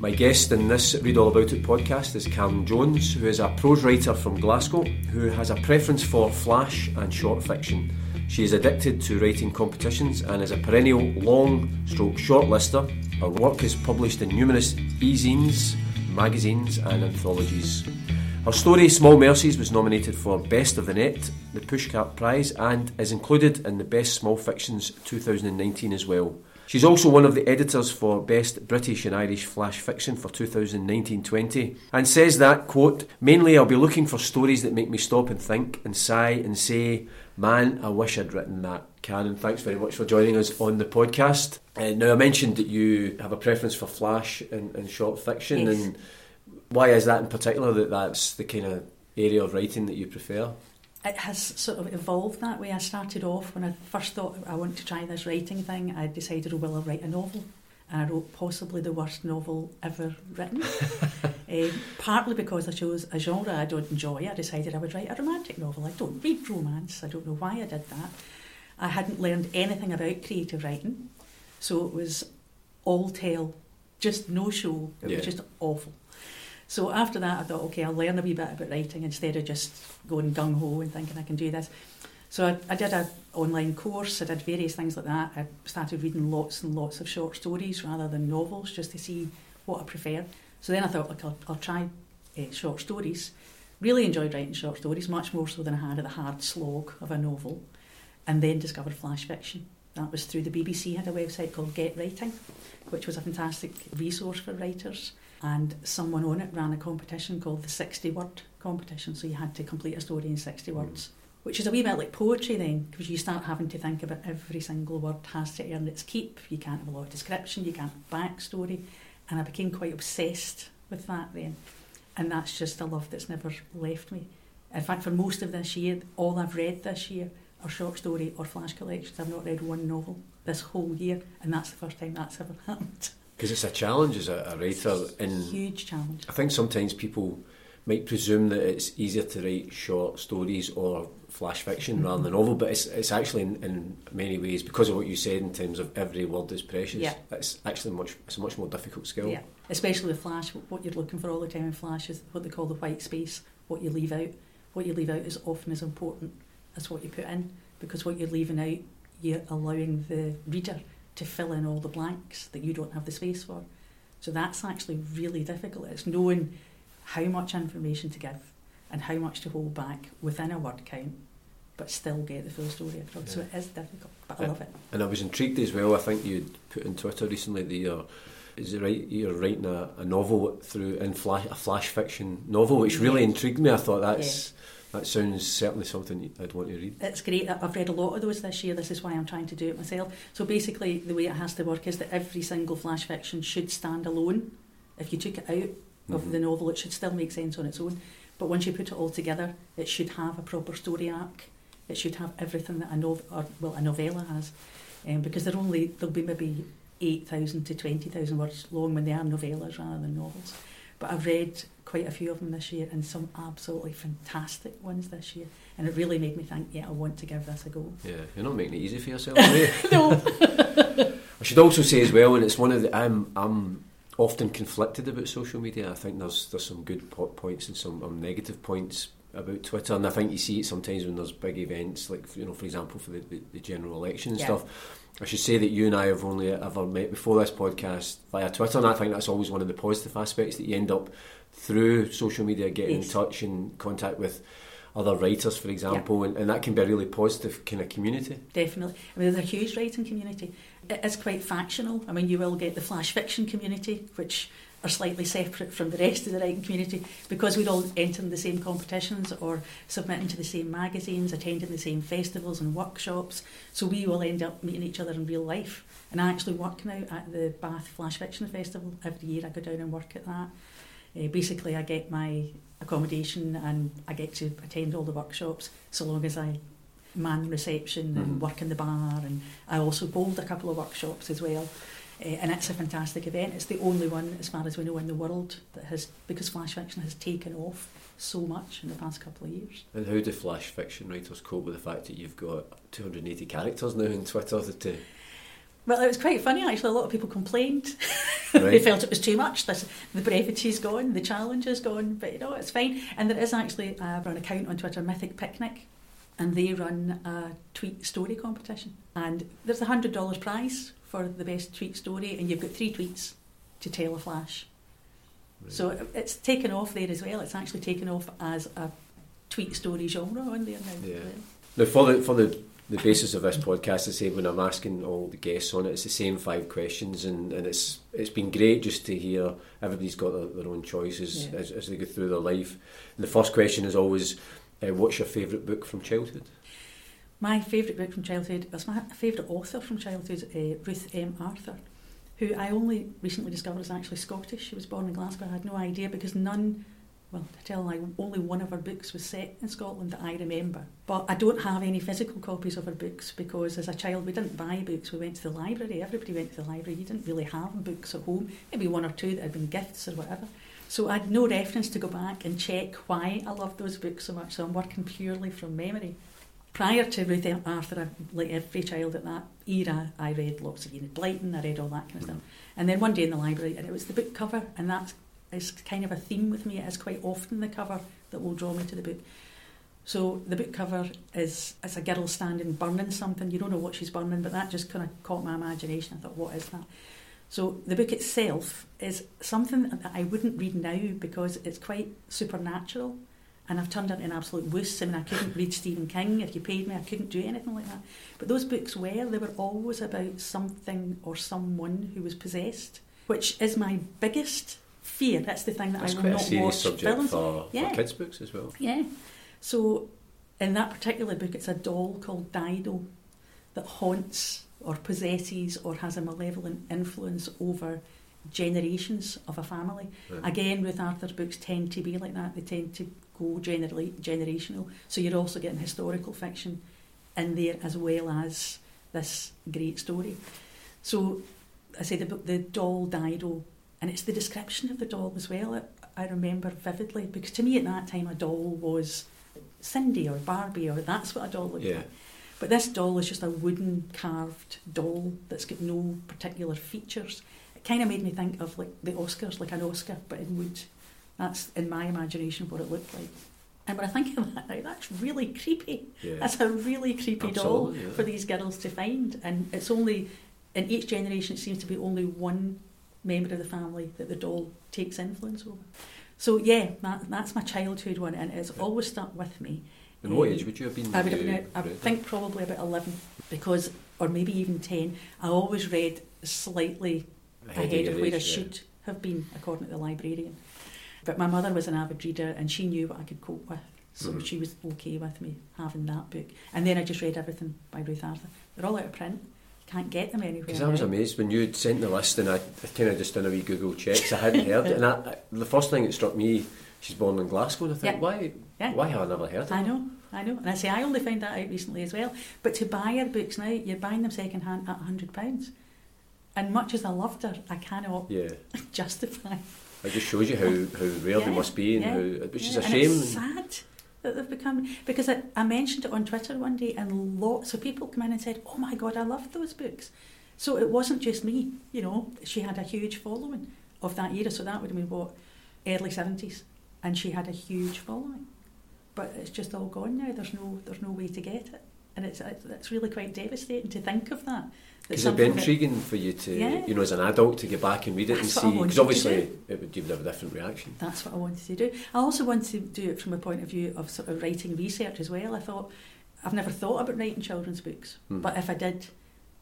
My guest in this Read All About It podcast is Karen Jones, who is a prose writer from Glasgow who has a preference for flash and short fiction. She is addicted to writing competitions and is a perennial long stroke short lister. Her work is published in numerous e-zines, magazines, and anthologies. Her story, Small Mercies, was nominated for Best of the Net, the Pushcart Prize, and is included in the Best Small Fictions 2019 as well. She's also one of the editors for Best British and Irish Flash Fiction for 2019-20 and says that, quote, mainly I'll be looking for stories that make me stop and think and sigh and say, man, I wish I'd written that. Karen, thanks very much for joining us on the podcast. Uh, now, I mentioned that you have a preference for Flash and, and short fiction Yes. and why is that in particular that that's the kind of area of writing that you prefer? It has sort of evolved that way. I started off when I first thought I want to try this writing thing. I decided, oh, well, I'll write a novel. And I wrote possibly the worst novel ever written. um, partly because I chose a genre I don't enjoy. I decided I would write a romantic novel. I don't read romance. I don't know why I did that. I hadn't learned anything about creative writing. So it was all tell, just no show. It Yeah. was just awful. So after that, I thought, okay, I'll learn a wee bit about writing instead of just going gung ho and thinking I can do this. So I, I did an online course. I did various things like that. I started reading lots and lots of short stories rather than novels, just to see what I prefer. So then I thought, like, I'll, I'll try uh, short stories. Really enjoyed writing short stories, much more so than I had at the hard slog of a novel. And then discovered flash fiction. That was through the BBC had a website called Get Writing, which was a fantastic resource for writers and someone on it ran a competition called the 60 word competition. So you had to complete a story in 60 hmm. words which is a wee bit like poetry then because you start having to think about every single word has to earn its keep. You can't have a lot of description you can't have backstory. And I became quite obsessed with that then. And that's just a love that's never left me. In fact for most of this year all I've read this year are short story or flash collections. I've not read one novel this whole year and that's the first time that's ever happened Because it's a challenge as a, a writer in huge challenge I think sometimes people might presume that it's easier to write short stories or flash fiction mm-hmm. rather than a novel, but it's, it's actually in, in many ways because of what you said in terms of every word is precious. Yeah. It's actually much it's a much more difficult skill. Yeah, especially with Flash, what you're looking for all the time in Flash is what they call the white space, what you leave out. What you leave out is often as important as what you put in, because what you're leaving out, you're allowing the reader to fill in all the blanks that you don't have the space for. So that's actually really difficult. It's knowing how much information to give and how much to hold back within a word count, but still get the full story across. So it is difficult, but I love it. And I was intrigued as well. I think you'd put on Twitter recently that you're is it right you're writing a, a novel through in flash a flash fiction novel, which mm, really Yeah. intrigued me. I thought that's that sounds certainly something I'd want to read. It's great. I've read a lot of those this year. This is why I'm trying to do it myself. So basically, the way it has to work is that every single flash fiction should stand alone. If you took it out of Mhm. the novel, it should still make sense on its own. But once you put it all together, it should have a proper story arc. It should have everything that a novel, or well, a novella has, um, because they're only they'll be maybe eight thousand to twenty thousand words long when they are novellas rather than novels. But I've read quite a few of them this year, and some absolutely fantastic ones this year, and it really made me think, yeah, I want to give this a go. Yeah, you're not making it easy for yourself. are you? no. I should also say as well, and it's one of the I'm I'm often conflicted about social media. I think there's there's some good po- points and some um, negative points about Twitter, and I think you see it sometimes when there's big events, like you know, for example, for the, the, the general election and Yeah. stuff. I should say that you and I have only ever met before this podcast via Twitter, and I think that's always one of the positive aspects that you end up through social media getting in touch and contact with other writers, for example, and, and that can be a really positive kind of community. Definitely. I mean, there's a huge writing community. It is quite factional. I mean, you will get the flash fiction community, which are slightly separate from the rest of the writing community because we're all entering the same competitions or submitting to the same magazines, attending the same festivals and workshops. So we will end up meeting each other in real life. And I actually work now at the Bath Flash Fiction Festival. Every year I go down and work at that. Uh, basically, I get my accommodation and I get to attend all the workshops so long as I man reception and Mhm. work in the bar. And I also bowled a couple of workshops as well. Uh, and it's a fantastic event. It's the only one, as far as we know, in the world that has, because flash fiction has taken off so much in the past couple of years. And how do flash fiction writers cope with the fact that you've got 280 characters now on Twitter to Well, it was quite funny actually. A lot of people complained. they felt it was too much. This, the brevity's gone, the challenge is gone, but you know, it's fine. And there is actually uh, an account on Twitter, Mythic Picnic, and they run a tweet story competition. And there's a $100 prize for the best tweet story, and you've got three tweets to tell a flash. So it's taken off there as well. It's actually taken off as a tweet story genre on there now. Yeah. Now, for the for the, the basis of this podcast, I say when I'm asking all the guests on it, it's the same five questions, and, and it's it's been great just to hear everybody's got their, their own choices Yeah. as, as they go through their life. And the first question is always, uh, "What's your favourite book from childhood?" My favourite book from childhood was my favourite author from childhood, uh, Ruth M. Arthur, who I only recently discovered is actually Scottish. She was born in Glasgow. I had no idea because none, well, to tell lie, only one of her books was set in Scotland that I remember. But I don't have any physical copies of her books because as a child we didn't buy books. We went to the library. Everybody went to the library. You didn't really have books at home. Maybe one or two that had been gifts or whatever. So I had no reference to go back and check why I loved those books so much. So I'm working purely from memory. Prior to Ruth. Arthur, I- like every child at that era, I read lots of Enid Blyton, I read all that kind of stuff. Mm-hmm. And then one day in the library, and it was the book cover, and that is kind of a theme with me. It is quite often the cover that will draw me to the book. So the book cover is it's a girl standing burning something. You don't know what she's burning, but that just kind of caught my imagination. I thought, what is that? So the book itself is something that I wouldn't read now because it's quite supernatural. And I've turned into an absolute wuss. I mean, I couldn't read Stephen King. If you paid me, I couldn't do anything like that. But those books were, they were always about something or someone who was possessed, which is my biggest fear. That's the thing that That's I will not watch subject films. for, Yeah. for kids' books as well. Yeah. So in that particular book, it's a doll called Dido that haunts or possesses or has a malevolent influence over generations of a family. Right. Again, Ruth Arthur's books tend to be like that. They tend to go generally generational. So you're also getting historical fiction in there as well as this great story. So I say the book, the doll Dido, oh, and it's the description of the doll as well. I, I remember vividly because to me at that time a doll was Sindy or Barbie or that's what a doll looked Yeah. like. But this doll is just a wooden carved doll that's got no particular features. It kind of made me think of like the Oscars, like an Oscar but in wood. That's in my imagination what it looked like. And when I think of that now, that's really creepy. Yeah. That's a really creepy doll yeah. for these girls to find. And it's only, in each generation, it seems to be only one member of the family that the doll takes influence over. So, yeah, that, that's my childhood one, and it's always stuck with me. And what age would you have been? I would have been, I think, probably about 11, because, or maybe even 10, I always read slightly ahead, your of where I should have been, according to the librarian. But my mother was an avid reader and she knew what I could cope with. So Mhm. she was okay with me having that book. And then I just read everything by Ruth Arthur. They're all out of print. Can't get them anywhere. Because I was amazed when you had sent the list and I, I kind of just done a wee Google check 'cause I hadn't heard it. And I, I, the first thing that struck me, she's born in Glasgow, and I think, Yeah. why, Yeah. why have I never heard of I know, I know. And I say I only found that out recently as well. But to buy her books now, you're buying them second hand at £100. And much as I loved her, I cannot Yeah, justify it just shows you how, how rare they must be, and yeah, how, which is a shame. It's sad that they've become because I, I mentioned it on Twitter one day, and lots of people come in and said, "Oh my god, I loved those books." So it wasn't just me, you know. She had a huge following of that era, so that would have been what early seventies, and she had a huge following. But it's just all gone now. There's no there's no way to get it, and it's it's it's really quite devastating to think of that. Because it'd be something that- intriguing for you to, Yeah. you know, as an adult to get back and read it That's and see. Because obviously, it would, you would have a different reaction. That's what I wanted to do. I also wanted to do it from a point of view of sort of writing research as well. I thought I've never thought about writing children's books, Hmm. but if I did,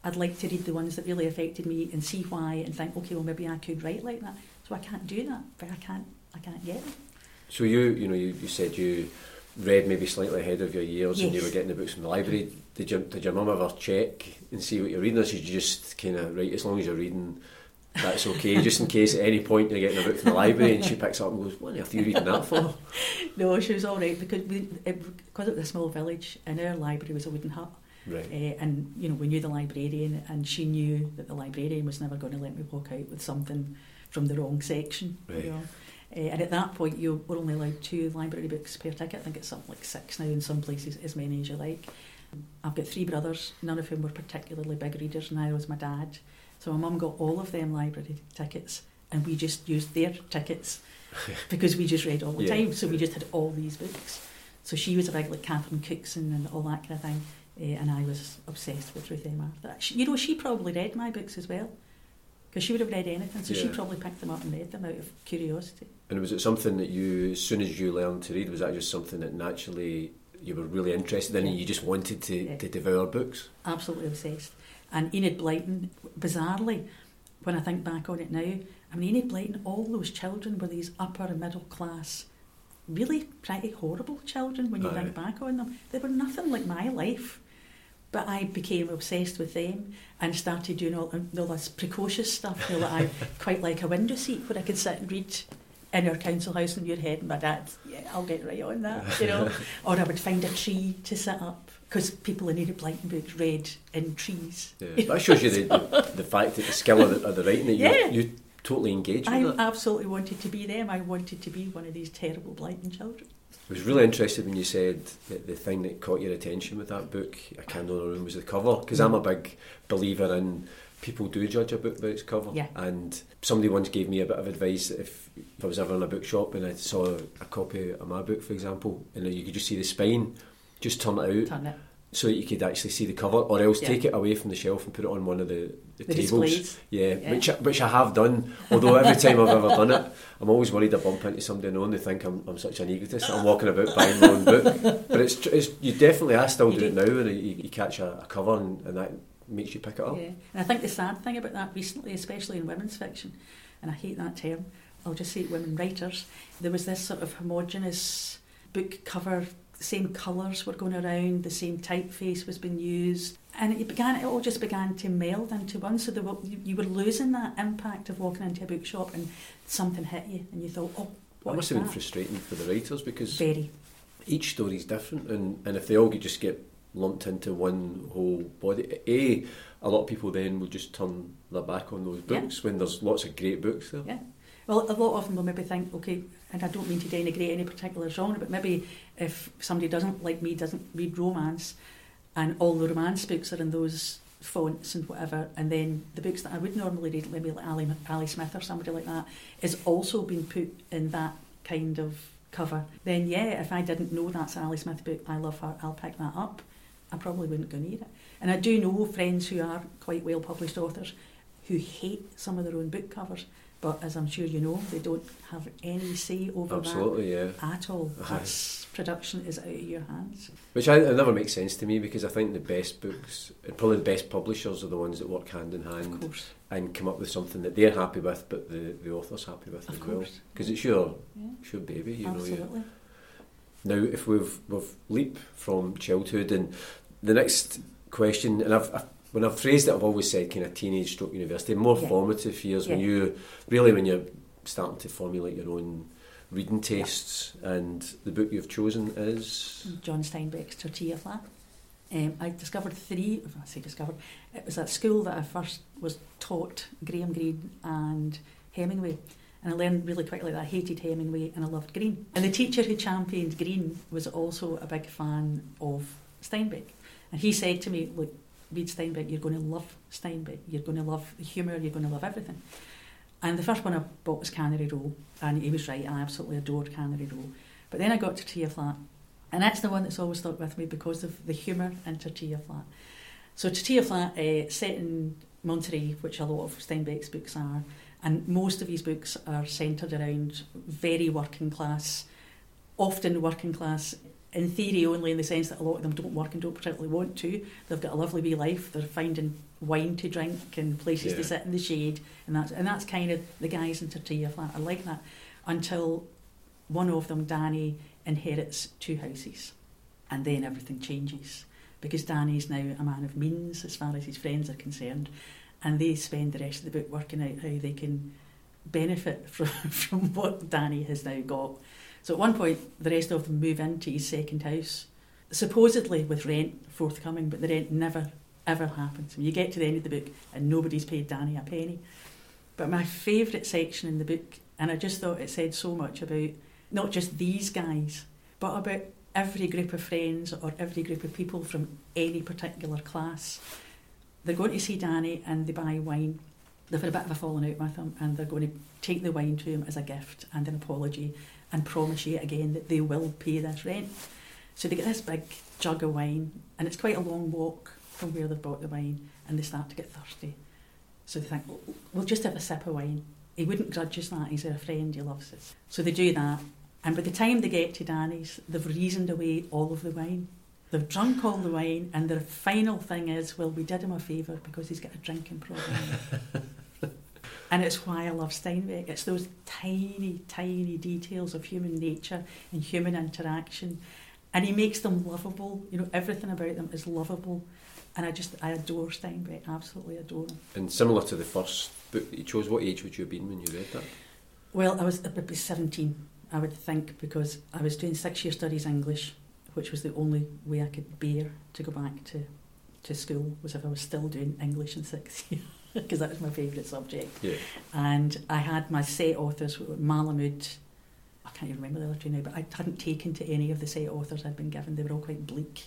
I'd like to read the ones that really affected me and see why and think, okay, well maybe I could write like that. So I can't do that, but I can't. I can't get it. So you, you know, you, you said you read maybe slightly ahead of your years and you were getting the books from the library. Did your, did your mum ever check and see what you're reading, or did you just kind of, right, as long as you're reading, that's okay, just in case at any point you're getting a book from the library and she picks up and goes, "What on earth are you reading that for?" no, she was all right because we, it, because it was a small village and our library was a wooden hut. Right. Uh, and you know we knew the librarian and she knew that the librarian was never going to let me walk out with something from the wrong section. Right. You know? Uh, and at that point, you were only allowed two library books per ticket. I think it's something like six now in some places, as many as you like. I've got three brothers, none of whom were particularly big readers, and I was my dad. So my mum got all of them library tickets, and we just used their tickets because we just read all the Yeah, time. So we just had all these books. So she was a big like Catherine Cookson and all that kind of thing, uh, and I was obsessed with Ruth M. Arthur. She, you know, she probably read my books as well. Because she would have read anything, so she probably picked them up and read them out of curiosity. And was it something that you, as soon as you learned to read, was that just something that naturally you were really interested in and you just wanted to, Yeah. to devour books? absolutely obsessed. And Enid Blyton, bizarrely, when I think back on it now, I mean, Enid Blyton, all those children were these upper and middle class, really pretty horrible children when you Aye. think back on them. They were nothing like my life. But I became obsessed with them and started doing all, all this precocious stuff. You know, like I quite like a window seat where I could sit and read in our council house in your head. And my dad, yeah, I'll get right on that, you know. or I would find a tree to sit up because people in Enid Blyton books read in trees. Yeah. That shows you the, the, the fact that the skill of the, of the writing that Yeah. you, you totally engaged with I it. absolutely wanted to be them. I wanted to be one of these terrible Blyton children. I was really interested when you said that the thing that caught your attention with that book, A Candle in Her Room, was the cover. Because I'm mm. a big believer in people do judge a book by its cover. Yeah. And somebody once gave me a bit of advice if, if I was ever in a bookshop and I saw a copy of my book, for example, and you could just see the spine, just turn it out Turn it. so that you could actually see the cover, or else Yeah. take it away from the shelf and put it on one of the, the, The tables. Yeah, Yeah. Which, I, which I have done. Although every time I've ever done it, I'm always worried I bump into somebody and they think I'm, I'm such an egotist. I'm walking about buying my own book. But it's, it's you definitely, I still You do it now, and you, you catch a, a cover and, and that makes you pick it up. Yeah. And I think the sad thing about that recently, especially in women's fiction, and I hate that term, I'll just say women writers, there was this sort of homogenous book cover, same colours were going around, the same typeface was being used. And it began, it all just began to meld into one. So there were, you, you were losing that impact of walking into a bookshop and something hit you and you thought, oh, That what must is have been that? frustrating for the writers because Very. each story is different, and, and if they all could just get lumped into one whole body, a a lot of people then will just turn their back on those Yeah. books when there's lots of great books there. Yeah. Well, a lot of them will maybe think, okay, and I don't mean to denigrate any particular genre, but maybe if somebody doesn't like me, doesn't read romance, and all the romance books are in those fonts and whatever, and then the books that I would normally read, maybe like Ali, Ali Smith or somebody like that, is also being put in that kind of cover, then yeah, if I didn't know that's an Ali Smith book, I love her, I'll pick that up. I probably wouldn't go near it. And I do know friends who are quite well published authors who hate some of their own book covers, but as I'm sure you know, they don't have any say over Absolutely, yeah. that at all. That's production is out of your hands. Which I, it never makes sense to me because I think the best books, and probably the best publishers, are the ones that work hand in hand course. and come up with something that they're happy with, but the, the author's happy with Of as well. Because it's your Yeah. it's your baby, you know. You. Absolutely. Now, if we've we've leap from childhood, and the next question, and I've, I've when I've phrased it, I've always said kind of teenage stroke university, more Yeah. formative years when Yeah. you really when you're starting to formulate your own reading tastes, and the book you've chosen is John Steinbeck's Tortilla Flat. Um, I discovered three, if I say discovered, it was at school that I first was taught Graham Greene and Hemingway. And I learned really quickly that I hated Hemingway and I loved Greene. And the teacher who championed Greene was also a big fan of Steinbeck. And he said to me, look, read Steinbeck, you're going to love Steinbeck. You're going to love the humour, you're going to love everything. And the first one I bought was Cannery Row. And he was right, I absolutely adored Cannery Row. But then I got to Tortilla Flat. And that's the one that's always stuck with me because of the humour in Tortilla Flat. So Tortilla Flat, uh, set in Monterey, which a lot of Steinbeck's books are, and most of his books are centred around very working class, often working class in theory only in the sense that a lot of them don't work and don't particularly want to. They've got a lovely wee life. They're finding wine to drink and places Yeah. to sit in the shade, and that's and that's kind of the guys in Tortilla Flat. I like that until one of them, Danny, inherits two houses, and then everything changes because Danny's now a man of means as far as his friends are concerned, and they spend the rest of the book working out how they can benefit from, from what Danny has now got. So at one point, the rest of them move into his second house, supposedly with rent forthcoming, but the rent never ever happens. And you get to the end of the book and nobody's paid Danny a penny. But my favourite section in the book, and I just thought it said so much about not just these guys, but about every group of friends or every group of people from any particular class. They're going to see Danny and they buy wine. They've had a bit of a falling out with him and they're going to take the wine to him as a gift and an apology and promise you again that they will pay this rent. So they get this big jug of wine and it's quite a long walk from where they've bought the wine and they start to get thirsty. So they think, well, we'll just have a sip of wine. He wouldn't grudge us that, he's a friend, he loves us. So they do that and by the time they get to Danny's, they've reasoned away all of the wine. They've drunk all the wine, and their final thing is, well, we did him a favour because he's got a drinking problem. and it's why I love Steinbeck. It's those tiny, tiny details of human nature and human interaction. And he makes them lovable. You know, everything about them is lovable. And I just, I adore Steinbeck, absolutely adore him. And similar to the first book that you chose, what age would you have been when you read that? Well, I was about 17 I would think, because I was doing Sixth Year Studies English, which was the only way I could bear to go back to, to school, was if I was still doing English in six year, because that was my favourite subject. Yeah. And I had my set authors, Malamud, I can't even remember the other two now, but I hadn't taken to any of the set authors I'd been given. They were all quite bleak.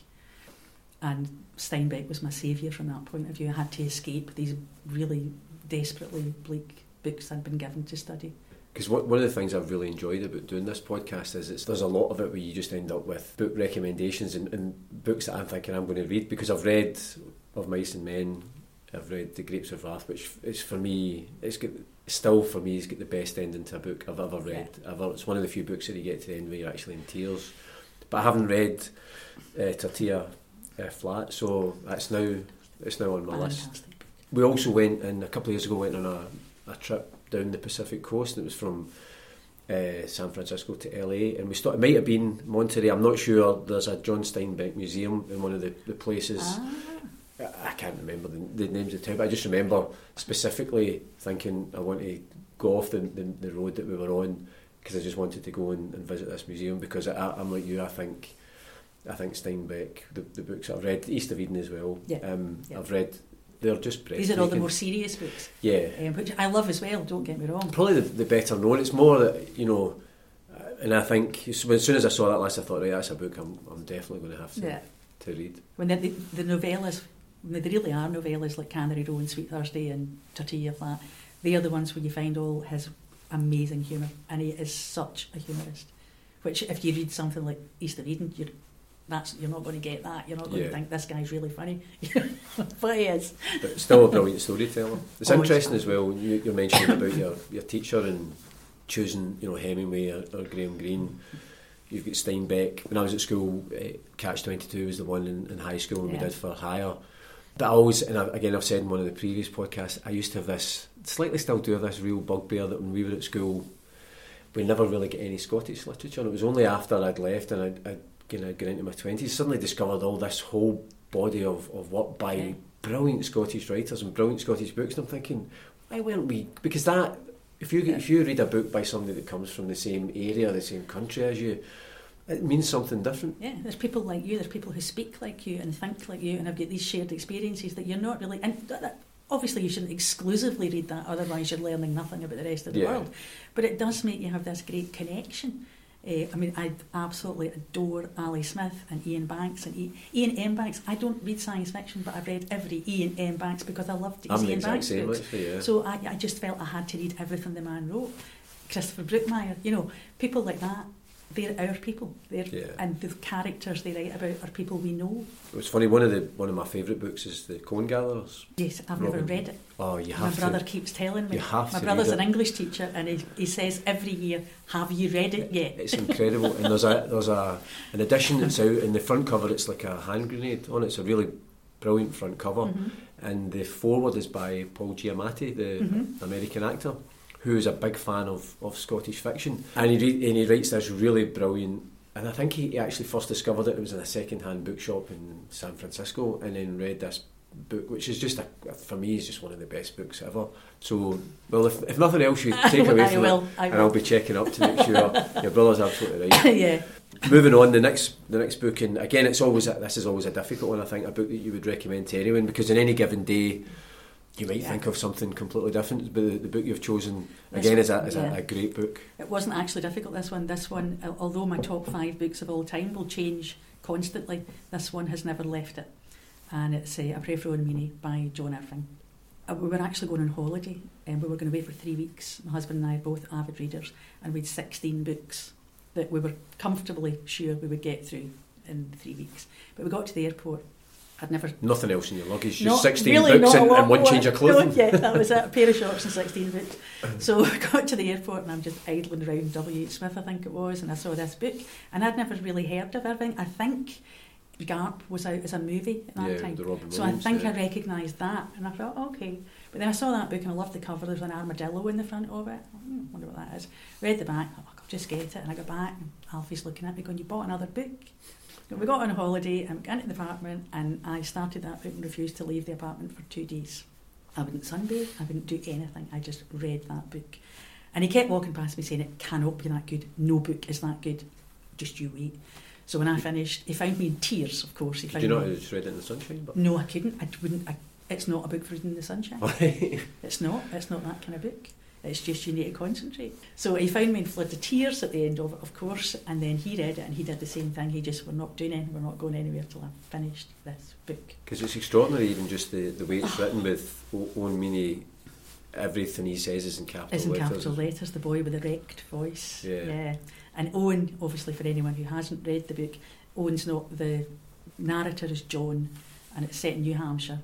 And Steinbeck was my saviour from that point of view. I had to escape these really desperately bleak books I'd been given to study because one of the things I've really enjoyed about doing this podcast is it's, there's a lot of it where you just end up with book recommendations and, and books that I'm thinking I'm going to read because I've read Of Mice and Men, I've read The Grapes of Wrath, which is for me, it's got, still for me, it's got the best ending to a book I've ever read. Yeah. Ever. It's one of the few books that you get to the end where you're actually in tears. But I haven't read uh, Tortilla uh, Flat, so that's now it's now on my list. We also went, and a couple of years ago, went on a, a trip down the Pacific coast, and it was from uh, San Francisco to LA, and we started. It might have been Monterey. I'm not sure. There's a John Steinbeck museum in one of the, the places. Ah. I, can't remember the, the names of the town, but I just remember specifically thinking I want to go off the, the, the road that we were on because I just wanted to go and, and visit this museum because I, I'm like you. I think I think Steinbeck, the, the books I've read, East of Eden as well. Yeah. Um, yeah. I've read they're just These are all the more serious books. Yeah. Um, which I love as well, don't get me wrong. Probably the, the better known. It's more that, you know, uh, and I think as soon as I saw that list, I thought, right, that's a book I'm, I'm definitely going to have to, yeah. to read. When the, the, the novellas, they really are novellas like Cannery Row and Sweet Thursday and Tortilla Flat, they are the ones where you find all his amazing humour, and he is such a humorist. Which, if you read something like East of Eden, you're that's you're not going to get that. You're not going yeah. to think this guy's really funny, but he is. But still a brilliant storyteller. It's oh, interesting as well. You, you're mentioning about your, your teacher and choosing, you know, Hemingway or, or Graham Greene. You've got Steinbeck. When I was at school, uh, Catch Twenty Two was the one in, in high school, and yeah. we did for hire. But I always, and I, again, I've said in one of the previous podcasts, I used to have this, slightly still do have this real bugbear that when we were at school, we never really get any Scottish literature. And it was only after I'd left and I'd, I'd kind of getting into my twenties, suddenly discovered all this whole body of, of work by yeah. brilliant Scottish writers and brilliant Scottish books. And I'm thinking, why weren't we? Because that, if you yeah. if you read a book by somebody that comes from the same area, the same country as you, it means something different. Yeah, there's people like you. There's people who speak like you and think like you, and have got these shared experiences that you're not really. And that, obviously, you shouldn't exclusively read that, otherwise you're learning nothing about the rest of the yeah. world. But it does make you have this great connection. Uh, I mean, I absolutely adore Ali Smith and Iain Banks and e- Iain M. Banks. I don't read science fiction, but I've read every Iain M. Banks because I loved his Iain Banks books. yeah. So I, I just felt I had to read everything the man wrote. Christopher Brookmyre, you know, people like that they're our people. They're, yeah. And the characters they write about are people we know. It's funny. One of the one of my favourite books is the Cone Gatherers. Yes, I've Robin. never read it. Oh, you have. My brother keeps telling me. You have my to brother's an English teacher, and he, he says every year, "Have you read it yet?" It's incredible, and there's a there's a an edition that's out in the front cover. It's like a hand grenade on it. It's a really brilliant front cover, mm-hmm. and the foreword is by Paul Giamatti, the mm-hmm. American actor who is a big fan of, of Scottish fiction, and he re- and he writes this really brilliant and I think he, he actually first discovered it. It was in a second-hand bookshop in San Francisco, and then read this book, which is just a, for me is just one of the best books ever. So, well, if, if nothing else you take away from will, it, I and. I'll be checking up to make sure your brother's absolutely right. yeah. Moving on, the next the next book, and again, it's always a, this is always a difficult one. I think a book that you would recommend to anyone because in any given day, you might Yeah. think of something completely different. But the, the book you've chosen This again is a is yeah. a, a great book. It wasn't actually difficult, this one. This one, although my top five books of all time will change constantly, this one has never left it. And it's uh, A Prayer for Meany by John Irving. Uh, we were actually going on holiday and we were going to wait for three weeks. My husband and I are both avid readers and we had 16 books that we were comfortably sure we would get through in three weeks. But we got to the airport. I'd never Nothing else in your luggage, just not- sixteen really books and, and one change of clothing. No, yeah, that was it. A pair of shorts and 16 books. So I got to the airport and I'm just idling around W. H. Smith, I think it was, and I saw this book. And I'd never really heard of Irving. I think Garp was out as a movie at that Yeah, time. the Robin So I think yeah. I recognised that. And I thought, okay. But then I saw that book and I loved the cover. There's an armadillo in the front of it. Hmm, wonder what that is. Read the back. Oh, I'll just get it. And I go back and Alfie's looking at me going, you bought another book? So we got on a holiday and we got into the apartment and I started that book and refused to leave the apartment for two days. I wouldn't sunbathe, I wouldn't do anything. I just read that book. And he kept walking past me saying, It cannot be that good. No book is that good. Just you wait. So when I finished, he found me in tears, of course. He Did found you not me. just read it in the sunshine? But No, I couldn't. I wouldn't. I, it's not a book for reading in the sunshine. It's not. It's not that kind of book. It's just you need to concentrate. So he found me in flood of tears at the end of it, of course, and then he read it and he did the same thing. He just, we're not doing anything, we're not going anywhere till I've finished this book. Because it's extraordinary, even just the, the way it's written with Owen Meany. Everything he says is in capital Is in letters. capital letters, the boy with the wrecked voice. Yeah. And Owen, obviously, for anyone who hasn't read the book, Owen's not the narrator is John, and it's set in New Hampshire.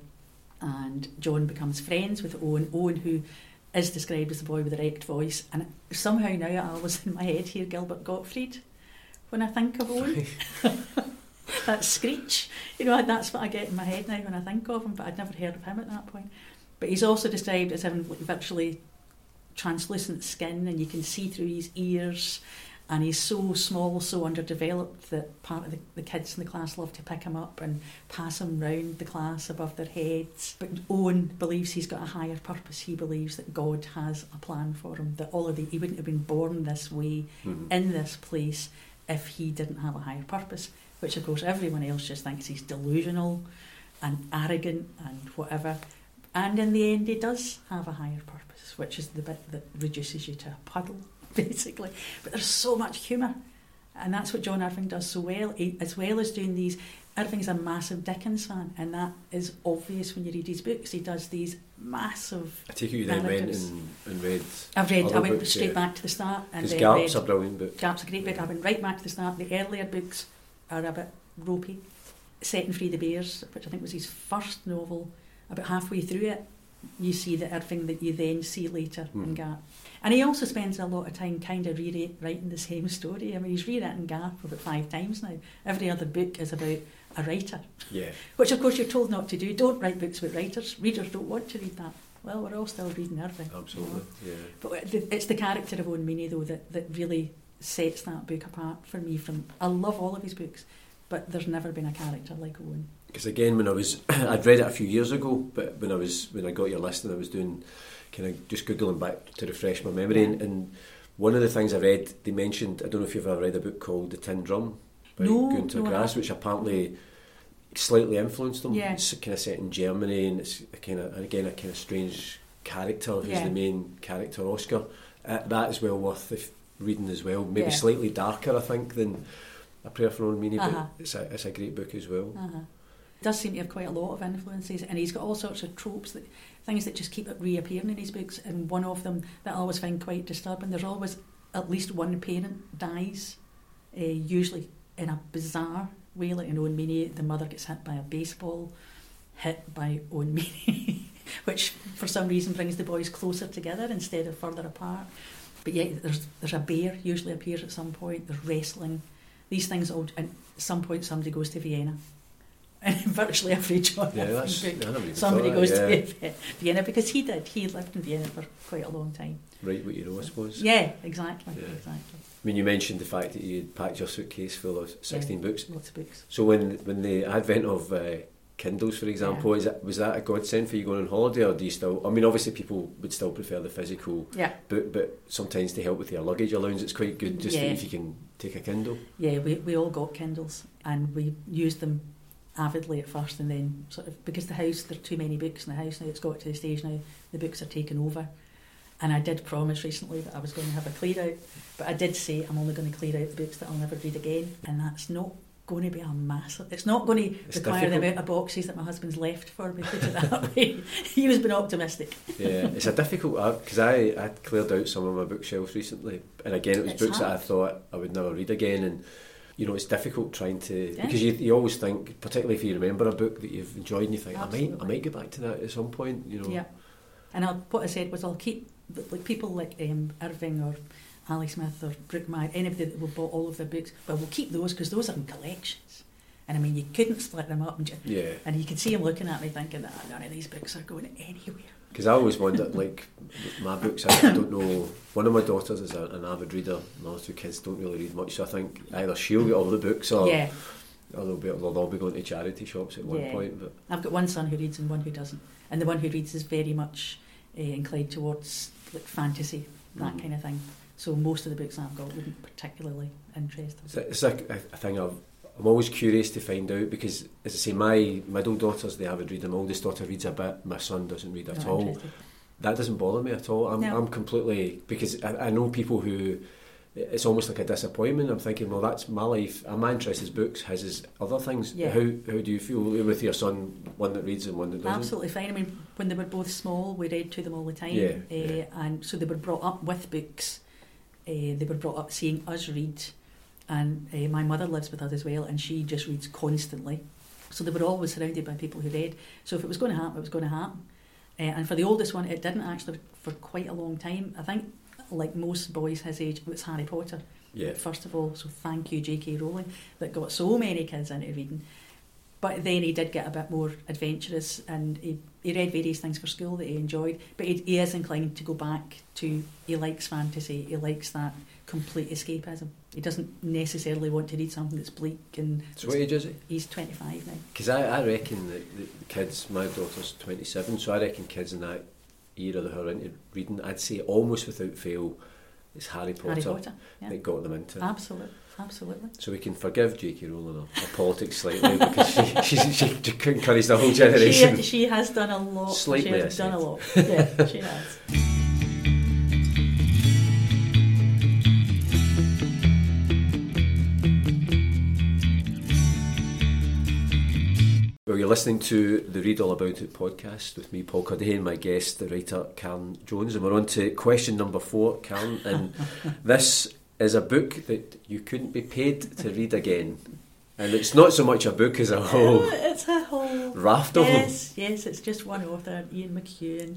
And John becomes friends with Owen. Owen, who is described as the boy with the wrecked voice, and somehow now I always in my head here Gilbert Gottfried when I think of Owen. that screech, you know, that's what I get in my head now when I think of him. But I'd never heard of him at that point. But he's also described as having virtually translucent skin, and you can see through his ears. And he's so small, so underdeveloped that part of the, the kids in the class love to pick him up and pass him round the class above their heads. But Owen believes he's got a higher purpose. He believes that God has a plan for him. That all of the he wouldn't have been born this way Mhm. in this place if he didn't have a higher purpose. Which of course everyone else just thinks he's delusional and arrogant and whatever. And in the end, he does have a higher purpose, which is the bit that reduces you to a puddle, basically. But there's so much humour, and that's what John Irving does so well. Eh, as well as doing these, Irving's a massive Dickens fan, and that is obvious when you read his books. He does these massive. I take you then went and, and read. I've read. I went straight yeah. back to the start, and Because Garp's read. a brilliant book. Garp's a great book. I went right back to the start. The earlier books are a bit ropey. Setting Free the Bears, which I think was his first novel, about halfway through it, you see the Irving that you then see later in Hmm. Garp. And he also spends a lot of time kind of rewriting the same story. I mean, he's rewritten Garp about five times now. Every other book is about a writer, Yeah. which of course you're told not to do. Don't write books about writers. Readers don't want to read that. Well, we're all still reading Irving. you know. Absolutely. Yeah. But it's the character of Owen Meany, though, that, that really sets that book apart for me. From I love all of his books, but there's never been a character like Owen. Because again, when I was, I'd read it a few years ago, but when I was when I got your list and I was doing, kind of just googling back to refresh my memory, and, and one of the things I read, they mentioned, I don't know if you've ever read a book called The Tin Drum by No, Gunter no, Grass, which apparently slightly influenced them. Yeah. It's kind of set in Germany, and it's a kind of again a kind of strange character who's Yeah. the main character, Oscar. Uh, that is well worth reading as well. Maybe Yeah. slightly darker, I think, than A Prayer for Owen Meany, Uh-huh. but it's a it's a great book as well. Uh-huh. Does seem to have quite a lot of influences, and he's got all sorts of tropes that things that just keep reappearing in his books. And one of them that I always find quite disturbing. There's always at least one parent dies, uh, usually in a bizarre way, like in Owen the mother gets hit by a baseball, hit by Owen Meany, which for some reason brings the boys closer together instead of further apart. But yet there's there's a bear usually appears at some point. There's wrestling. These things all. And at some point somebody goes to Vienna. And virtually every job Yeah, that's book, I somebody goes that, to Vienna because he did. He lived in Vienna for quite a long time. yeah. right what you know, I suppose. Yeah, exactly, Yeah. exactly. I mean, you mentioned the fact that you had packed your suitcase full of sixteen books. Lots of books. So when when the advent of uh, Kindles, for example, is that was that a godsend for you going on holiday, or do you still? I mean, obviously, people would still prefer the physical Yeah. book, but sometimes to help with your luggage allowance, it's quite good just Yeah. if you can take a Kindle. Yeah, we, we all got Kindles and we used them avidly at first and then sort of because the house there are too many books in the house now it's got to the stage now the books are taken over. And I did promise recently that I was going to have a clear out but I did say I'm only going to clear out the books that I'll never read again and that's not going to be a massive it's not going to It's require the difficult. amount of boxes that my husband's left for me put it that way. He was being optimistic. Yeah, it's a difficult uh, because I I cleared out some of my bookshelves recently, and again it was It's books that I thought I would never read again, and you know it's difficult trying to Yeah. because you, you always think, particularly if you remember a book that you've enjoyed, and you think I might I might get back to that at some point, you know. Yeah. And I'll, what I said was I'll keep like people like um, Irving or Ali Smith or Brookmyre, anybody that will bought all of their books, well, we'll keep those because those are in collections. And I mean, you couldn't split them up, and, ju- Yeah, and you can see him looking at me thinking that none of these books are going anywhere. Because I always wonder, like my books, I, don't know. One of my daughters is a, an avid reader. My other two kids don't really read much, so I think either she'll get all the books or, yeah, or they'll, be, they'll all be going to charity shops at one Yeah. point. But I've got one son who reads and one who doesn't, and the one who reads is very much uh, inclined towards like fantasy, that Mhm. kind of thing. So most of the books I've got wouldn't particularly interest him. It's, a, it's like a, a thing I've, I'm always curious to find out because, as I say, my middle daughter's the avid reader. My oldest daughter reads a bit. My son doesn't read at Not all. That doesn't bother me at all. I'm, No. I'm completely because I, I know people who it's almost like a disappointment. I'm thinking, well, that's my life. And my interest is books. His is other things. Yeah. How how do you feel with your son? One that reads and one that doesn't. Absolutely fine. I mean, when they were both small, we read to them all the time. Yeah, uh, yeah. And so they were brought up with books. Uh, they were brought up seeing us read. And uh, my mother lives with us as well, and she just reads constantly. So they were always surrounded by people who read. So if it was going to happen, it was going to happen. Uh, and for the oldest one, it didn't actually for quite a long time. I think, like most boys his age, it was Harry Potter Yeah. first of all. So thank you, J.K. Rowling, that got so many kids into reading. But then he did get a bit more adventurous and he, he read various things for school that he enjoyed. But he, he is inclined to go back to, he likes fantasy, he likes that complete escapism. He doesn't necessarily want to read something that's bleak and So what age is he? he's 25 now. Because I, I reckon that the kids, my daughter's 27, so I reckon kids in that era that are into reading, I'd say almost without fail, it's Harry Potter, Harry Potter, yeah. that got them into. Absolutely, absolutely. So we can forgive J.K. Rowling her, politics slightly because she, she, she, she encouraged the whole generation. She, she has done a lot. Slightly, she has done a lot. Yeah, she has. You're listening to the Read All About It podcast with me, Paul Cuddihy, and my guest, the writer Karen Jones. And we're on to question number four, Karen. And this is a book that you couldn't be paid to read again. And it's not so much a book as a whole it's a whole raft of them. Yes, yes, it's just one author, Ian McEwan.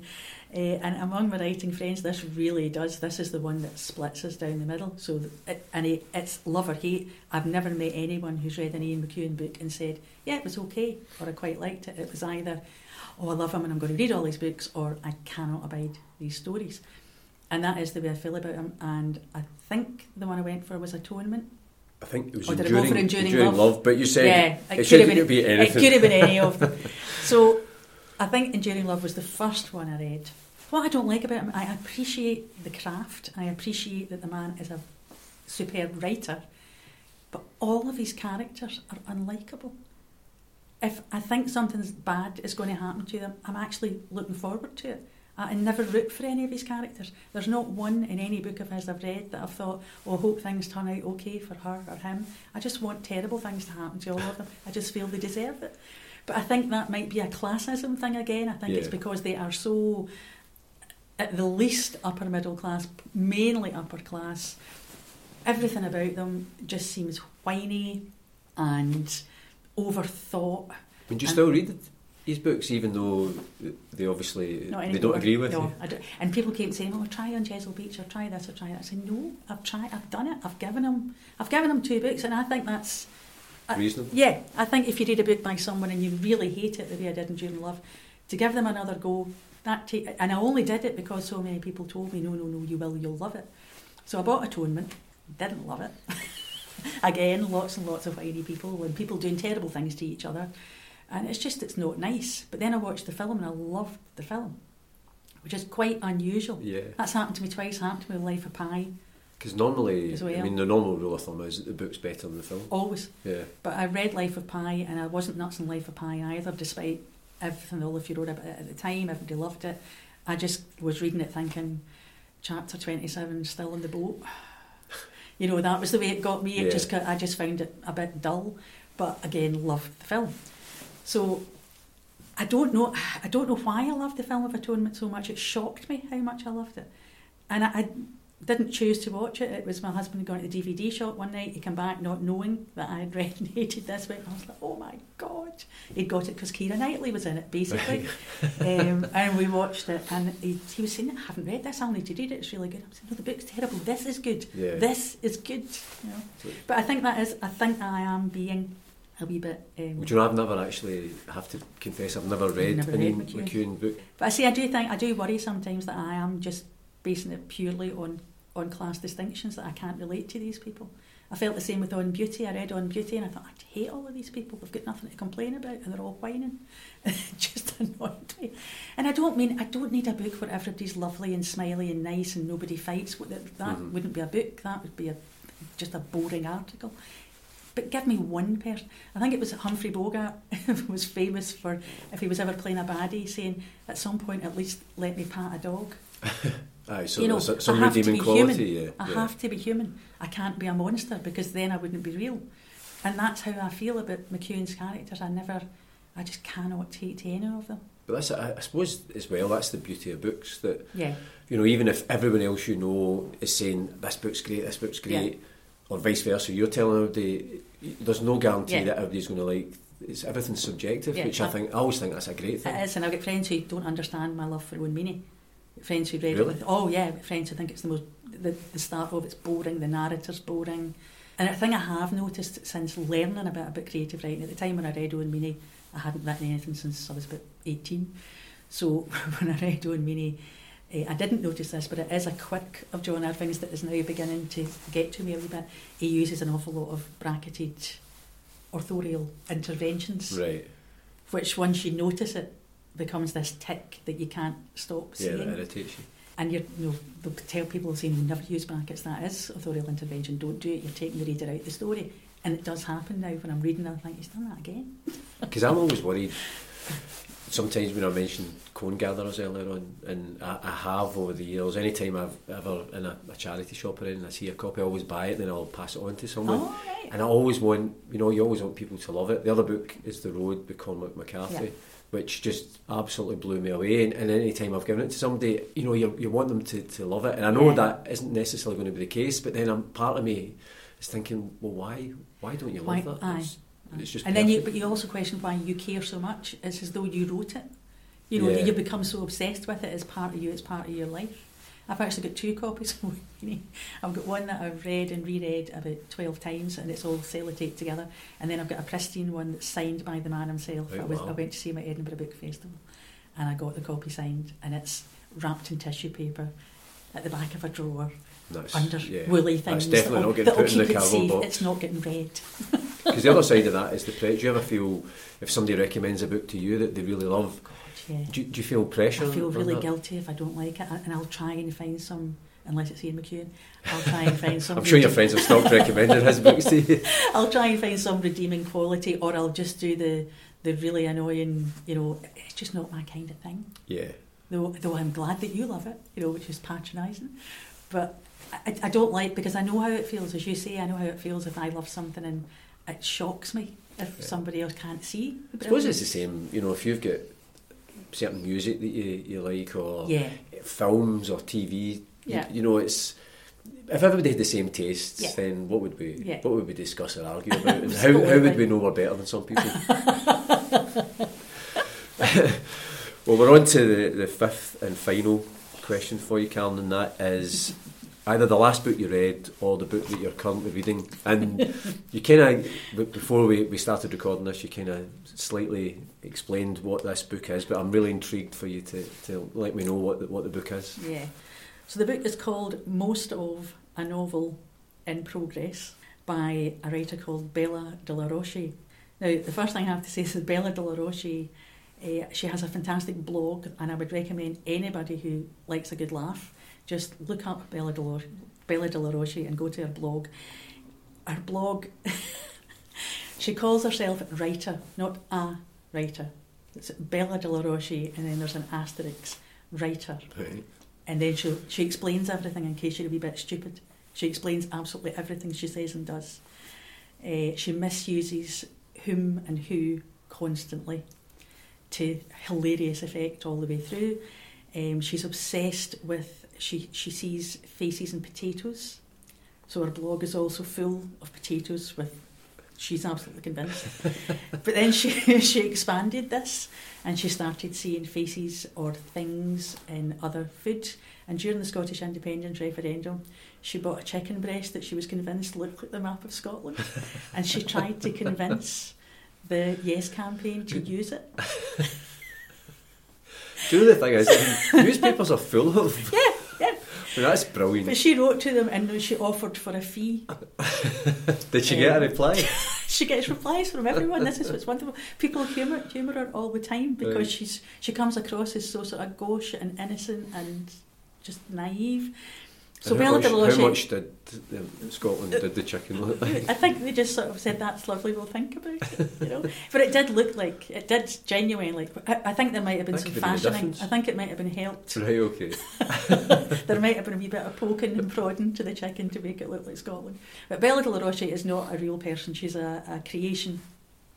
Uh, and among my writing friends, this really does. This is the one that splits us down the middle. So, it, and it, it's love or hate. I've never met anyone who's read an Ian McEwan book and said, "Yeah, it was okay," or "I quite liked it." It was either, "Oh, I love him and I'm going to read all his books," or "I cannot abide these stories." And that is the way I feel about him. And I think the one I went for was Atonement. I think it was Or I enduring, Enduring Love? but you said yeah, it, it, could have been, be anything. It could have been any of them. So I think Enduring Love was the first one I read. What I don't like about him, I appreciate the craft. I appreciate that the man is a superb writer, but all of his characters are unlikable. If I think something's bad is going to happen to them, I'm actually looking forward to it. I never root for any of his characters. There's not one in any book of his I've read that I've thought, oh, I hope things turn out okay for her or him. I just want terrible things to happen to all of them. I just feel they deserve it. But I think that might be a classism thing again. I think it's because they are so, at the least, upper middle class, mainly upper class. Everything about them just seems whiny and overthought. Would you and- still read his books, even though they obviously they don't agree with no, you? And people keep saying, "Oh, try on Chesil Beach, or try this, or try that." I say, "No, I've tried. I've done it. I've given them. I've given them two books, and I think that's I- yeah. I think if you read a book by someone and you really hate it the way I did Enduring Love, to give them another go, that take. And I only did it because so many people told me, "No, no, no, you will. You'll love it." So I bought Atonement. Didn't love it. Again, lots and lots of whiny people and people doing terrible things to each other. and it's just it's not nice. But then I watched the film and I loved the film, which is quite unusual. Yeah. That's happened to me twice. Happened to me with Life of Pi. Because normally, well. I mean, the normal rule of thumb is that the book's better than the film. Always. Yeah. But I read Life of Pi and I wasn't nuts in Life of Pi either, despite everything all the furore about it at the time. Everybody loved it. I just was reading it thinking, chapter 27, still in the boat. You know, that was the way it got me. It Yeah. just I just found it a bit dull, but again, loved the film. So I don't know. I don't know why I loved the film of Atonement so much. It shocked me how much I loved it, and I, I didn't choose to watch it. It was my husband going to the DVD shop one night. He came back not knowing that I had read and hated this book. I was like, oh my god! He'd got it because Keira Knightley was in it, basically. um, and we watched it, and he, he was saying, I haven't read this. I'll need to read it. It's really good. I was saying, no, the book's terrible. This is good. Yeah. This is good. You know? But I think that is. I think I am being a wee bit. Um, Would you know, I've never actually, have to confess, I've never read never any read? McEwan book. But I see, I do think I do worry sometimes that I am just basing it purely on on class distinctions that I can't relate to these people. I felt the same with On Beauty. I read On Beauty and I thought I hate all of these people. They've got nothing to complain about and they're all whining. just annoyed me. And I don't mean I don't need a book where everybody's lovely and smiley and nice and nobody fights. That, that Mhm. wouldn't be a book. That would be a just a boring article. But give me one person. I think it was Humphrey Bogart was famous for if he was ever playing a baddie, saying at some point at least let me pat a dog. Aye, so You know, there's some I have to redeeming be quality, human. yeah. I yeah. have to be human. I can't be a monster because then I wouldn't be real. And that's how I feel about McEwan's characters. I never, I just cannot take to any of them. But that's, I I suppose, as well, that's the beauty of books that, Yeah, you know, even if everyone else you know is saying, this book's great, this book's great, or vice versa, you're telling everybody, there's no guarantee Yeah. that everybody's going to like, it's everything's subjective, Yeah, which I I- think, I always think that's a great thing. it is. And I've got friends who don't understand my love for Owen Meany. Friends who read Really? it with, oh yeah, friends who think it's the most, the, the start of it's boring, the narrator's boring. And a thing I have noticed since learning about a bit about creative writing, at the time when I read Owen Meany, I hadn't written anything since I was about 18. So when I read Owen Meany, eh, I didn't notice this, but it is a quirk of John Irving's that is now beginning to get to me a wee bit. He uses an awful lot of bracketed authorial interventions, Right, which once you notice it, becomes this tic that you can't stop yeah, seeing. that irritates you. And you're, you know, they'll tell people saying never use brackets. That is authorial intervention. Don't do it. You're taking the reader out the story. And it does happen now when I'm reading. I think he's done that again. Because I'm always worried. Sometimes when I mentioned cone gatherers earlier on, and I, I have over the years, anytime I've ever in a, a charity shop or anything, I see a copy, I always buy it, then I'll pass it on to someone. Oh, right. And I always want, you know, you always want people to love it. The other book is The Road by Cormac McCarthy, Yeah. Which just absolutely blew me away. And, and any time I've given it to somebody, you know, you, you want them to, to love it. And I know Yeah. that isn't necessarily going to be the case, but then I'm, part of me is thinking, well, why why don't you Why- love that? aye. It's, it's just and then you, but you also question why you care so much. It's as though you wrote it. You know, Yeah. you become so obsessed with it as part of you. It's part of your life. I've actually got two copies of Winnie. I've got one that I've read and reread about twelve times, and it's all sellotaped together. And then I've got a pristine one that's signed by the man himself. Oh, I, was, wow. I went to see him at Edinburgh Book Festival, and I got the copy signed, and it's wrapped in tissue paper at the back of a drawer That's, under yeah. woolly things. That's definitely not getting put in the cardboard box. It's not getting read. Because the other side of that is the pressure. Do you ever feel if somebody recommends a book to you that they really love? Yeah. Do, you- do you feel pressure? I feel really that? guilty if I don't like it, and I'll try and find some. Unless it's Ian McEwan, I'll try and find some. I'm sure your friends have stopped recommending his books to you. I'll try and find some redeeming quality, or I'll just do the the really annoying. You know, it's just not my kind of thing. Yeah, Though, though I'm glad that you love it. You know, which is patronising, but I, I don't like because I know how it feels. As you say, I know how it feels if I love something and it shocks me if Yeah. somebody else can't see. I suppose it's the same. You know, if you've got certain music that you, you like, or yeah, films or TV, Yeah. you, you know, it's if everybody had the same tastes, Yeah. then what would we Yeah. what would we discuss or argue about? And how, how would we know we're better than some people? well, we're on to the, the fifth and final question for you, Karen, and that is either the last book you read or the book that you're currently reading. And you kind of, before we, we started recording this, you kind of slightly explained what this book is, but I'm really intrigued for you to, to let me know what the, what the book is. Yeah. So the book is called Most of a Novel in Progress by a writer called Bella De La Roche. Now, the first thing I have to say is that Bella De La Roche, uh, she has a fantastic blog, and I would recommend anybody who likes a good laugh just look up Bella De La, Bella De La Roche and go to her blog. Her blog, she calls herself writer, not a writer. It's Bella De La Roche, and then there's an asterisk, writer. Right. And then she she explains everything in case you're a wee bit stupid. She explains absolutely everything she says and does. Uh, she misuses whom and who constantly to hilarious effect all the way through. Um, she's obsessed with she she sees faces and potatoes. So her blog is also full of potatoes with she's absolutely convinced. but then she she expanded this and she started seeing faces or things in other food. And during the Scottish independence referendum, she bought a chicken breast that she was convinced looked like the map of Scotland, and she tried to convince the Yes campaign to use it. Do you know the thing is, newspapers are full of. Yeah, that's brilliant. But she wrote to them and she offered for a fee. Did she get a Um, reply? she gets replies from everyone. This is what's wonderful. People humour humour her all the time because Right. she's she comes across as so sort of gauche and innocent and just naive. So how, Bella much, De how Roche- much did um, Scotland did the chicken look like? I think they just sort of said that's lovely. We'll think about it, you know. But it did look like it did genuinely. I, I think there might have been some could have been the fashioning. I think it might have been helped. Right, okay. there might have been a wee bit of poking and prodding to the chicken to make it look like Scotland. But Bella De La Roche is not a real person. She's a, a creation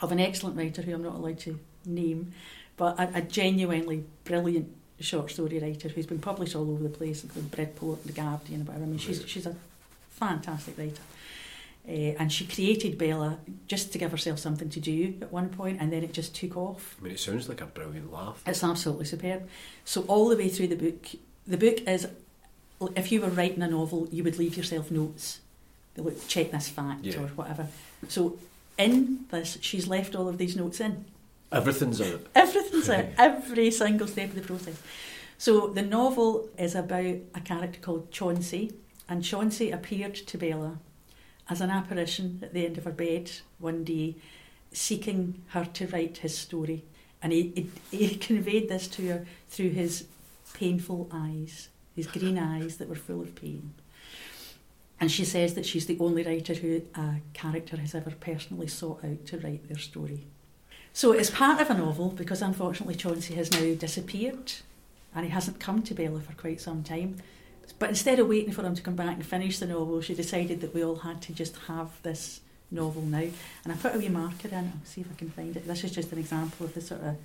of an excellent writer who I'm not allowed to name, but a, a genuinely brilliant short story writer who's been published all over the place, including Bridport, The Guardian, and whatever. I mean, she's, she's a fantastic writer. Uh, and she created Bella just to give herself something to do at one point, and then it just took off. I mean, it sounds like a brilliant laugh. It's absolutely superb. So all the way through the book, the book is, if you were writing a novel, you would leave yourself notes. They would check this fact Yeah. or whatever. So in this, she's left all of these notes in. Everything's out. Everything's out. every single step of the process. So the novel is about a character called Chauncey, and Chauncey appeared to Bella as an apparition at the end of her bed one day, seeking her to write his story. And he, he, he conveyed this to her through his painful eyes, his green eyes that were full of pain. And she says that she's the only writer who a character has ever personally sought out to write their story. So it's part of a novel because unfortunately Chauncey has now disappeared and he hasn't come to Bella for quite some time. But instead of waiting for him to come back and finish the novel, she decided that we all had to just have this novel now. And I put a wee marker in I'll see if I can find it. This is just an example of the sort of.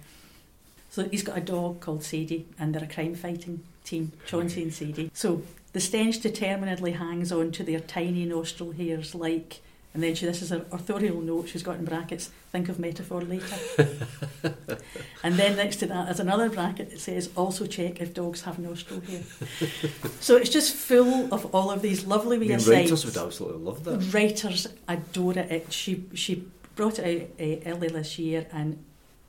So he's got a dog called Sadie, and they're a crime fighting team, Chauncey and Sadie. So the stench determinedly hangs on to their tiny nostril hairs like. And then she, this is an authorial note she's got in brackets, think of metaphor later. and then next to that there's another bracket that says, also check if dogs have nostril hair. so it's just full of all of these lovely I wee mean, asides. writers would absolutely love that. Writers adore it. it. She she brought it out uh, early this year and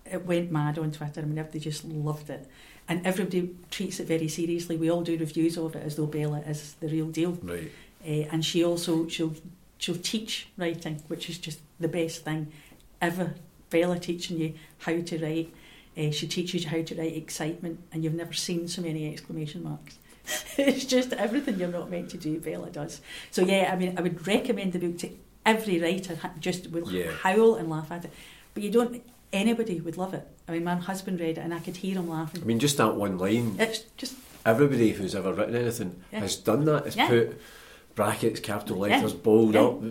it went mad on Twitter. I mean, everybody just loved it. And everybody treats it very seriously. We all do reviews of it as though Bella is the real deal. Right. Uh, and she also she'll she'll teach writing, which is just the best thing ever. Bella teaching you how to write. Uh, she teaches you how to write excitement, and you've never seen so many exclamation marks. it's just everything you're not meant to do. Bella does. So yeah, I mean, I would recommend the book to every writer. Just will Yeah. howl and laugh at it, but you don't. Anybody would love it. I mean, my husband read it, and I could hear him laughing. I mean, just that one line. It's just Everybody who's ever written anything Yeah. has done that. Has Yeah. put brackets, capital Yeah. letters, bold Yeah. up.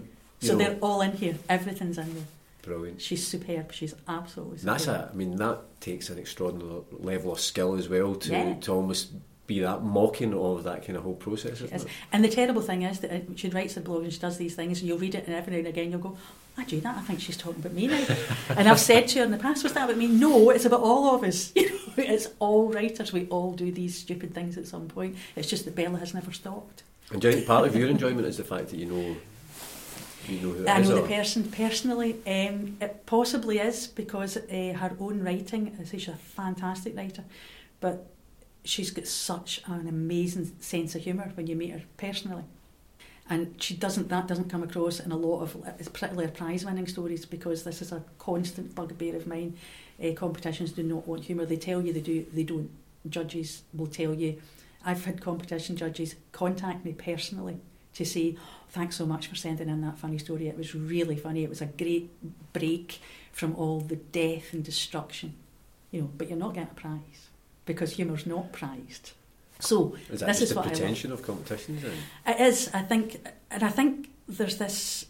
So know, they're all in here. Everything's in there. brilliant. She's superb. She's absolutely superb. that's a. I mean, that takes an extraordinary level of skill as well to Yeah. to almost be that mocking of that kind of whole process. It? And the terrible thing is that uh, she writes a blog and she does these things, and you'll read it, and every now and again you'll go, I do that. I think she's talking about me now. and I've said to her in the past, was that about me? No, it's about all of us. You know, it's all writers. We all do these stupid things at some point. It's just that Bella has never stopped. And do you think part of your enjoyment is the fact that you know you know who it I is, know the or- person personally. Um, it possibly is because uh, her own writing. I say she's a fantastic writer, but she's got such an amazing sense of humour when you meet her personally. And she doesn't. That doesn't come across in a lot of, particularly prize-winning stories, because this is a constant bugbear of mine. Uh, competitions do not want humour. They tell you they do. They don't. Judges will tell you. I've had competition judges contact me personally to say, thanks so much for sending in that funny story. It was really funny. It was a great break from all the death and destruction. You know, but you're not getting a prize because humour's not prized. So is that this is the what pretension of competitions? Then? It is. I think, and I think there's this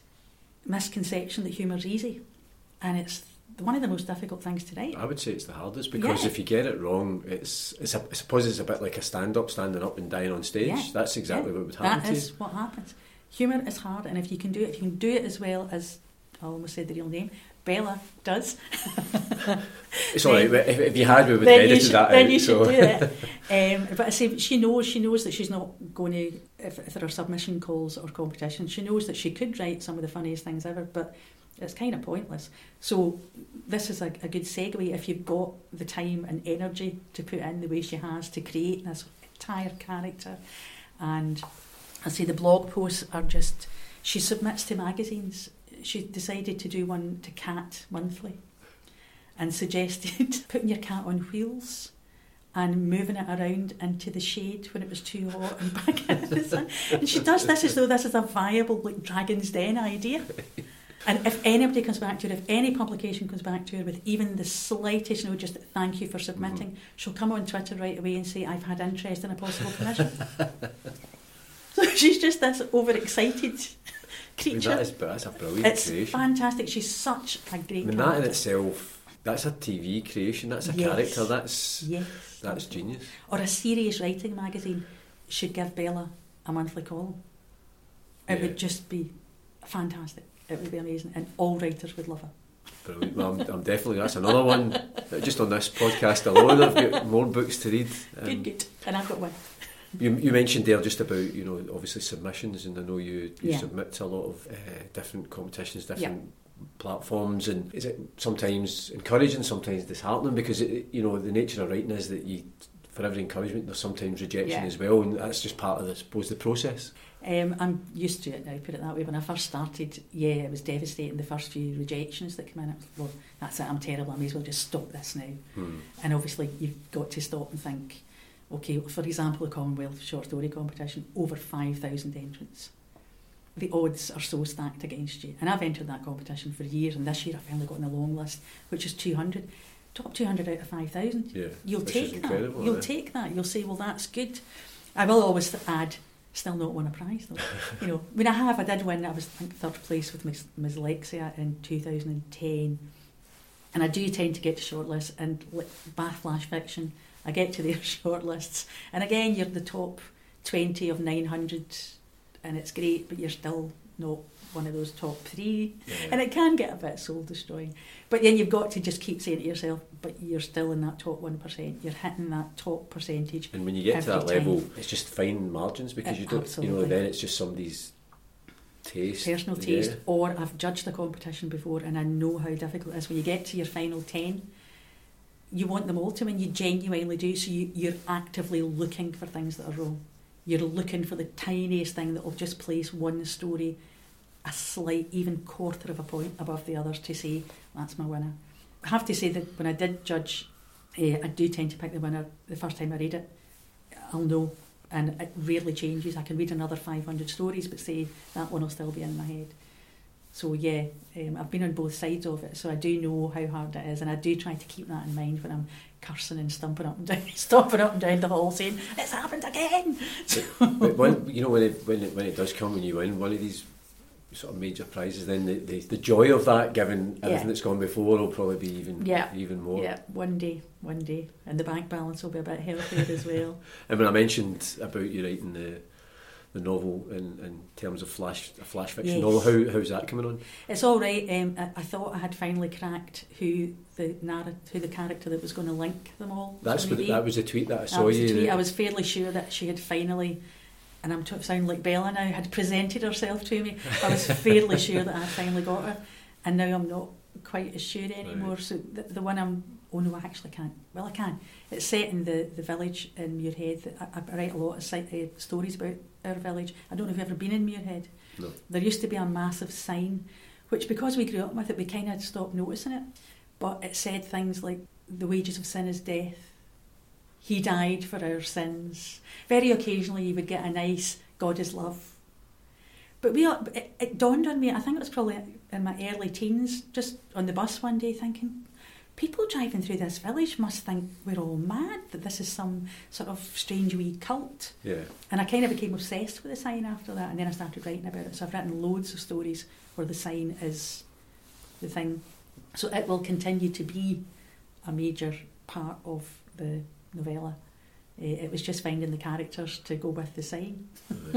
misconception that humour's easy, and it's one of the most difficult things to write. I would say it's the hardest because Yeah. if you get it wrong, it's, it's a, I suppose it's a bit like a stand-up, standing up and dying on stage. Yeah. That's exactly Yeah, what would happen That to is what happens. Humour is hard, and if you can do it, if you can do it as well as I almost said the real name, Bella does. It's all right. If, if you had, we would have then edited should, that then out. you so. should do it. Um, but I say she knows she knows that she's not going to if, if there are submission calls or competitions. She knows that she could write some of the funniest things ever, but it's kind of pointless. So this is a, a good segue if you've got the time and energy to put in the way she has to create this entire character. And I say the blog posts are just she submits to magazines. She decided to do one to Cat Monthly and suggested putting your cat on wheels and moving it around into the shade when it was too hot and back into the sun. And she does this as though this is a viable like Dragon's Den idea. And if anybody comes back to her, if any publication comes back to her with even the slightest, note, just thank you for submitting, mm-hmm. she'll come on Twitter right away and say, I've had interest in a possible commission. so she's just this overexcited I mean, creature. that is, that's a brilliant it's creation. fantastic. She's such a great mean, that in itself, that's a TV creation. That's a Yes. character. That's Yes. that's genius. Or a serious writing magazine should give Bella a monthly column. It Yeah. would just be fantastic. It would be amazing, and all writers would love her. Brilliant. Well, I'm, I'm definitely that's another one. Just on this podcast alone, I've got more books to read. Um, good, good. And I've got one. You, you mentioned there just about you know obviously submissions, and I know you, you Yeah. submit to a lot of uh, different competitions, different platforms, and is it sometimes encouraging, sometimes disheartening? Because it, you know the nature of writing is that you, for every encouragement, there's sometimes rejection Yeah. as well, and that's just part of the I suppose the process. Um, I'm used to it now, I put it that way. When I first started, yeah, it was devastating. The first few rejections that came in, it was, well, that's it, I'm terrible, I may as well just stop this now. Hmm. And obviously, you've got to stop and think, okay, for example, the Commonwealth Short Story Competition, over 5,000 entrants. The odds are so stacked against you. And I've entered that competition for years, and this year I finally got on the long list, which is 200. Top 200 out of 5,000. Yeah, You'll take that. You'll yeah. take that. You'll say, well, that's good. I will always add, still not won a prize though. you know, mean, I have. I did win. I was I think third place with Miss, Miss Lexia in 2010, and I do tend to get to shortlists and Bath Flash Fiction. I get to their shortlists, and again, you're the top 20 of 900, and it's great, but you're still not one of those top three. Yeah. And it can get a bit soul destroying. But then you've got to just keep saying to yourself, but you're still in that top 1%. You're hitting that top percentage. And when you get to that every level, it's just fine margins because Uh, you don't, you know, then it's just somebody's taste. Personal Yeah. taste, or I've judged the competition before and I know how difficult it is. When you get to your final 10, you want them all to win. You genuinely do. So you, you're actively looking for things that are wrong. You're looking for the tiniest thing that will just place one story a slight, even quarter of a point above the others to say, that's my winner. I have to say that when I did judge, eh, I do tend to pick the winner the first time I read it. I'll know, and it rarely changes. I can read another 500 stories, but say that one will still be in my head. So yeah, um, I've been on both sides of it, so I do know how hard it is, and I do try to keep that in mind when I'm cursing and stumping up and down, stomping up and down the hall, saying it's happened again. But when, you know, when it, when, it, when it does come, when you win one of these sort of major prizes, then the, the, the joy of that, given everything Yeah. that's gone before, will probably be even Yeah. even more. Yeah, one day, one day, and the bank balance will be a bit healthier as well. And when I mentioned about you writing the the novel in, in terms of flash a flash fiction Yes. novel, how how's that coming on? It's all right. Um, I, I thought I had finally cracked who the narr- who the character that was going to link them all. That's what, that was a tweet that I That saw was the you. tweet. I was fairly sure that she had finally, and I'm t- sounding like Bella now, had presented herself to me. I was fairly sure that I finally got her, and now I'm not quite as sure anymore. Right. So the, the one I'm Oh no, I actually can't. Well, I can. It's set in the, the village in Muirhead. I, I write a lot of uh, stories about our village. I don't know if you've ever been in Muirhead. No. There used to be a massive sign, which because we grew up with it, we kind of stopped noticing it. But it said things like, the wages of sin is death. He died for our sins. Very occasionally you would get a nice, God is love. But we, it, it dawned on me, I think it was probably in my early teens, just on the bus one day thinking, people driving through this village must think we're all mad, that this is some sort of strange wee cult. Yeah. And I kind of became obsessed with the sign after that, and then I started writing about it. So I've written loads of stories where the sign is the thing. So it will continue to be a major part of the novella. Uh, it was just finding the characters to go with the sign.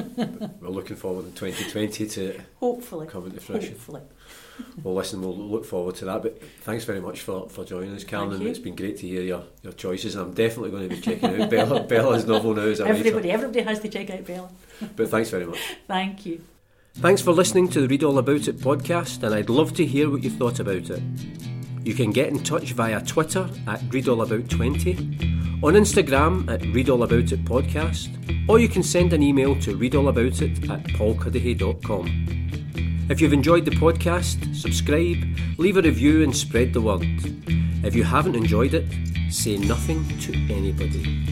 We're looking forward in 2020 to hopefully come into fruition. Hopefully. well, listen, we'll look forward to that. But thanks very much for, for joining us, Carolyn. It's been great to hear your, your choices. I'm definitely going to be checking out Bella, Bella's novel now. As a everybody, everybody has to check out Bella. but thanks very much. Thank you. Thanks for listening to the Read All About It podcast, and I'd love to hear what you thought about it. You can get in touch via Twitter at readallabout20, on Instagram at readallaboutitpodcast, podcast, or you can send an email to readallaboutit at paulcuddihy.com. If you've enjoyed the podcast, subscribe, leave a review and spread the word. If you haven't enjoyed it, say nothing to anybody.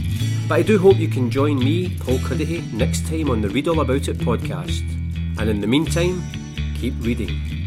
But I do hope you can join me, Paul Cuddihy, next time on the Read All About It podcast. And in the meantime, keep reading.